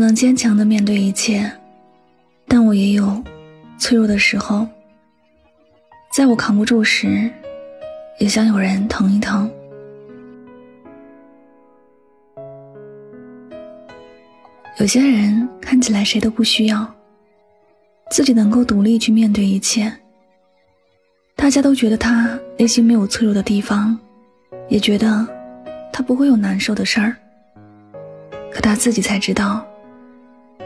能坚强的面对一切，但我也有脆弱的时候。在我扛不住时，也想有人疼一疼。有些人看起来谁都不需要，自己能够独立去面对一切。大家都觉得他内心没有脆弱的地方，也觉得他不会有难受的事儿。可他自己才知道，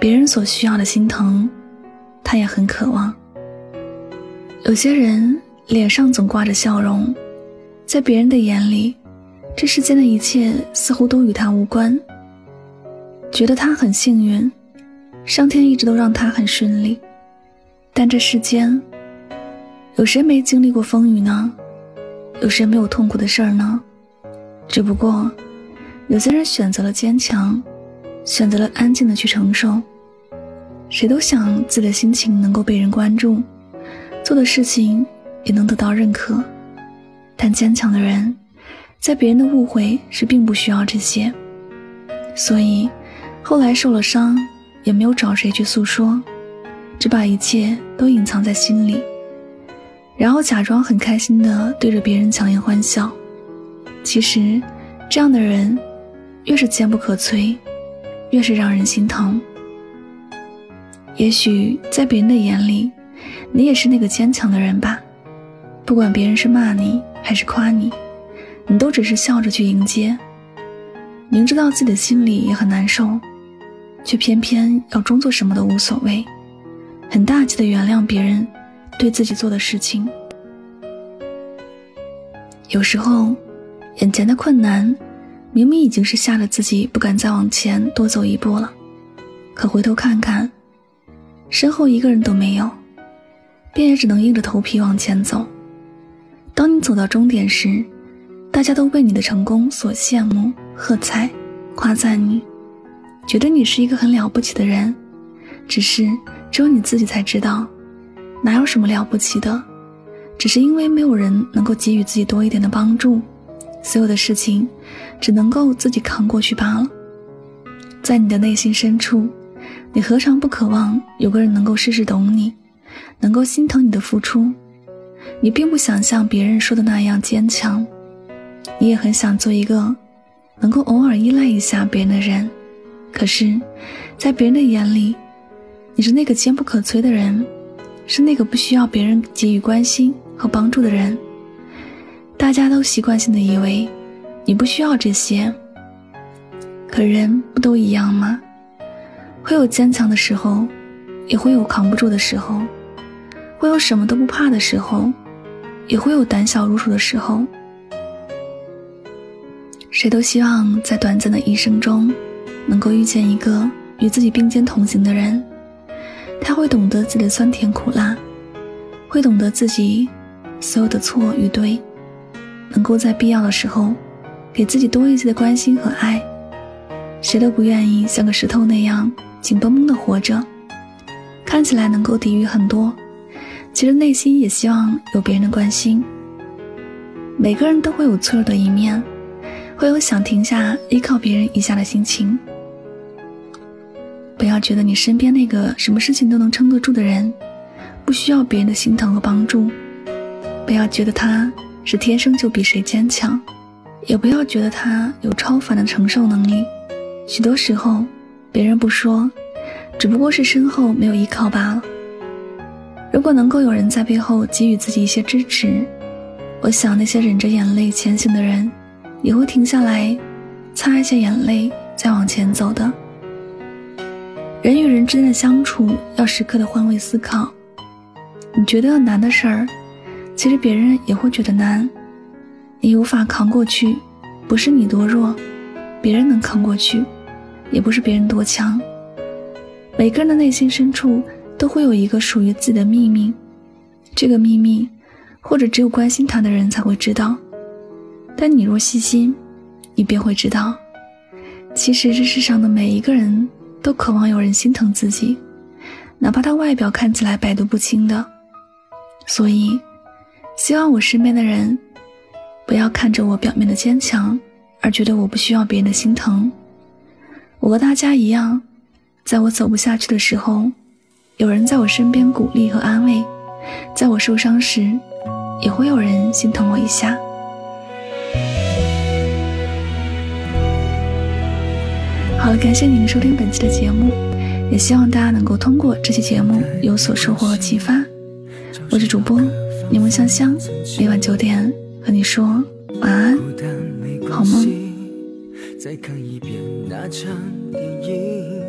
别人所需要的心疼，他也很渴望。有些人脸上总挂着笑容，在别人的眼里，这世间的一切似乎都与他无关。觉得他很幸运，上天一直都让他很顺利。但这世间，有谁没经历过风雨呢？有谁没有痛苦的事儿呢？只不过，有些人选择了坚强，选择了安静的去承受。谁都想自己的心情能够被人关注。做的事情也能得到认可，但坚强的人，在别人的误会是并不需要这些，所以后来受了伤，也没有找谁去诉说，只把一切都隐藏在心里，然后假装很开心的对着别人强颜欢笑。其实，这样的人，越是坚不可摧，越是让人心疼。也许在别人的眼里。你也是那个坚强的人吧？不管别人是骂你还是夸你，你都只是笑着去迎接。明知道自己的心里也很难受，却偏偏要装作什么都无所谓，很大气的原谅别人对自己做的事情。有时候，眼前的困难明明已经是吓得自己不敢再往前多走一步了，可回头看看，身后一个人都没有。便也只能硬着头皮往前走。当你走到终点时，大家都为你的成功所羡慕、喝彩、夸赞你，觉得你是一个很了不起的人。只是只有你自己才知道，哪有什么了不起的，只是因为没有人能够给予自己多一点的帮助，所有的事情只能够自己扛过去罢了。在你的内心深处，你何尝不渴望有个人能够事事懂你？能够心疼你的付出，你并不想像别人说的那样坚强，你也很想做一个能够偶尔依赖一下别人的人。可是，在别人的眼里，你是那个坚不可摧的人，是那个不需要别人给予关心和帮助的人。大家都习惯性的以为你不需要这些，可人不都一样吗？会有坚强的时候，也会有扛不住的时候。会有什么都不怕的时候，也会有胆小如鼠的时候。谁都希望在短暂的一生中，能够遇见一个与自己并肩同行的人。他会懂得自己的酸甜苦辣，会懂得自己所有的错与对，能够在必要的时候，给自己多一些的关心和爱。谁都不愿意像个石头那样紧绷绷的活着，看起来能够抵御很多。其实内心也希望有别人的关心。每个人都会有脆弱的一面，会有想停下依靠别人一下的心情。不要觉得你身边那个什么事情都能撑得住的人，不需要别人的心疼和帮助。不要觉得他是天生就比谁坚强，也不要觉得他有超凡的承受能力。许多时候，别人不说，只不过是身后没有依靠罢了。如果能够有人在背后给予自己一些支持，我想那些忍着眼泪前行的人，也会停下来，擦一下眼泪，再往前走的。人与人之间的相处，要时刻的换位思考。你觉得难的事儿，其实别人也会觉得难。你无法扛过去，不是你多弱，别人能扛过去，也不是别人多强。每个人的内心深处。都会有一个属于自己的秘密，这个秘密，或者只有关心他的人才会知道。但你若细心，你便会知道，其实这世上的每一个人都渴望有人心疼自己，哪怕他外表看起来百毒不侵的。所以，希望我身边的人，不要看着我表面的坚强，而觉得我不需要别人的心疼。我和大家一样。在我走不下去的时候，有人在我身边鼓励和安慰；在我受伤时，也会有人心疼我一下。好了，感谢您收听本期的节目，也希望大家能够通过这期节目有所收获和启发。我是主播柠檬香香，每晚九点和你说晚安，好梦。再看一遍那场电影，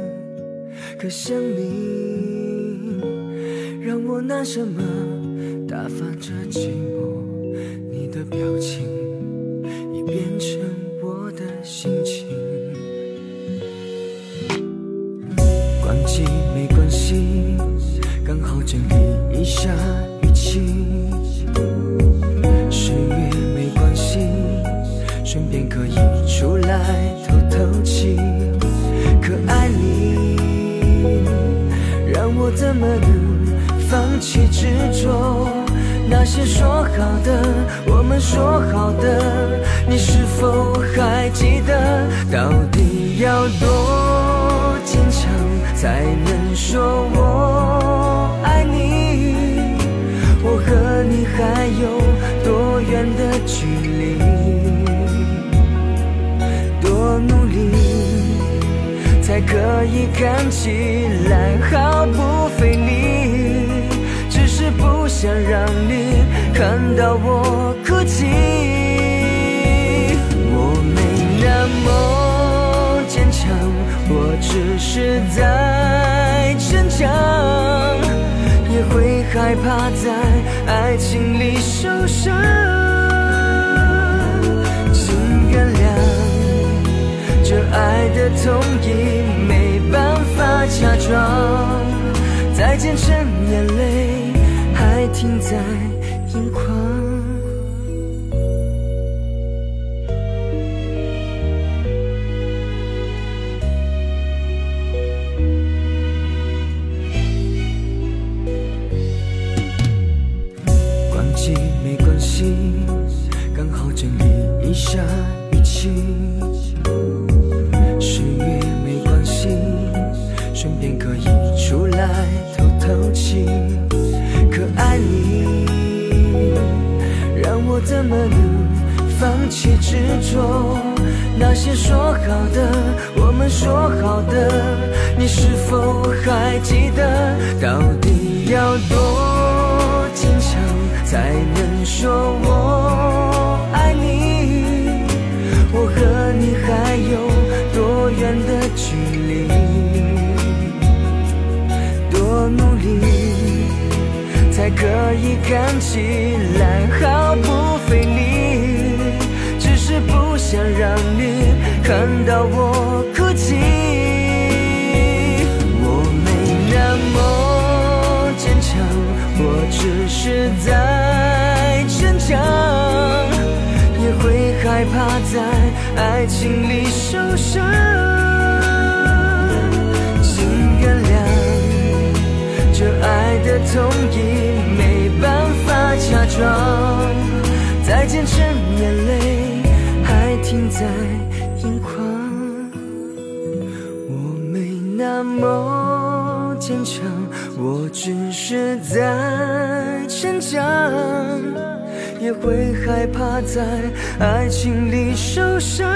可想你让我拿什么打发这寂寞？么能放弃执着？那些说好的，我们说好的，你是否还记得？到底要多坚强？才能说我爱你。我和你还有多远的距离？多努力才可以看起来毫不只是在。也会害怕在爱情里受伤，请原谅这爱的痛意没办法假装，再见成眼泪还停在眼眶。怎么能放弃执着？那些说好的，我们说好的，你是否还记得？到底要多坚强才能说我才可以看起来毫不费力？只是不想让你看到我哭泣。我没那么坚强，我只是在逞强。也会害怕在爱情里受伤，请原谅这爱的痛意装，再见成眼泪还停在眼眶。我没那么坚强，我只是在逞强。也会害怕在爱情里受伤，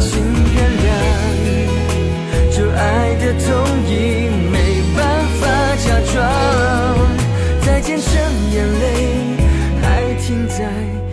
请原谅这爱的痛。停在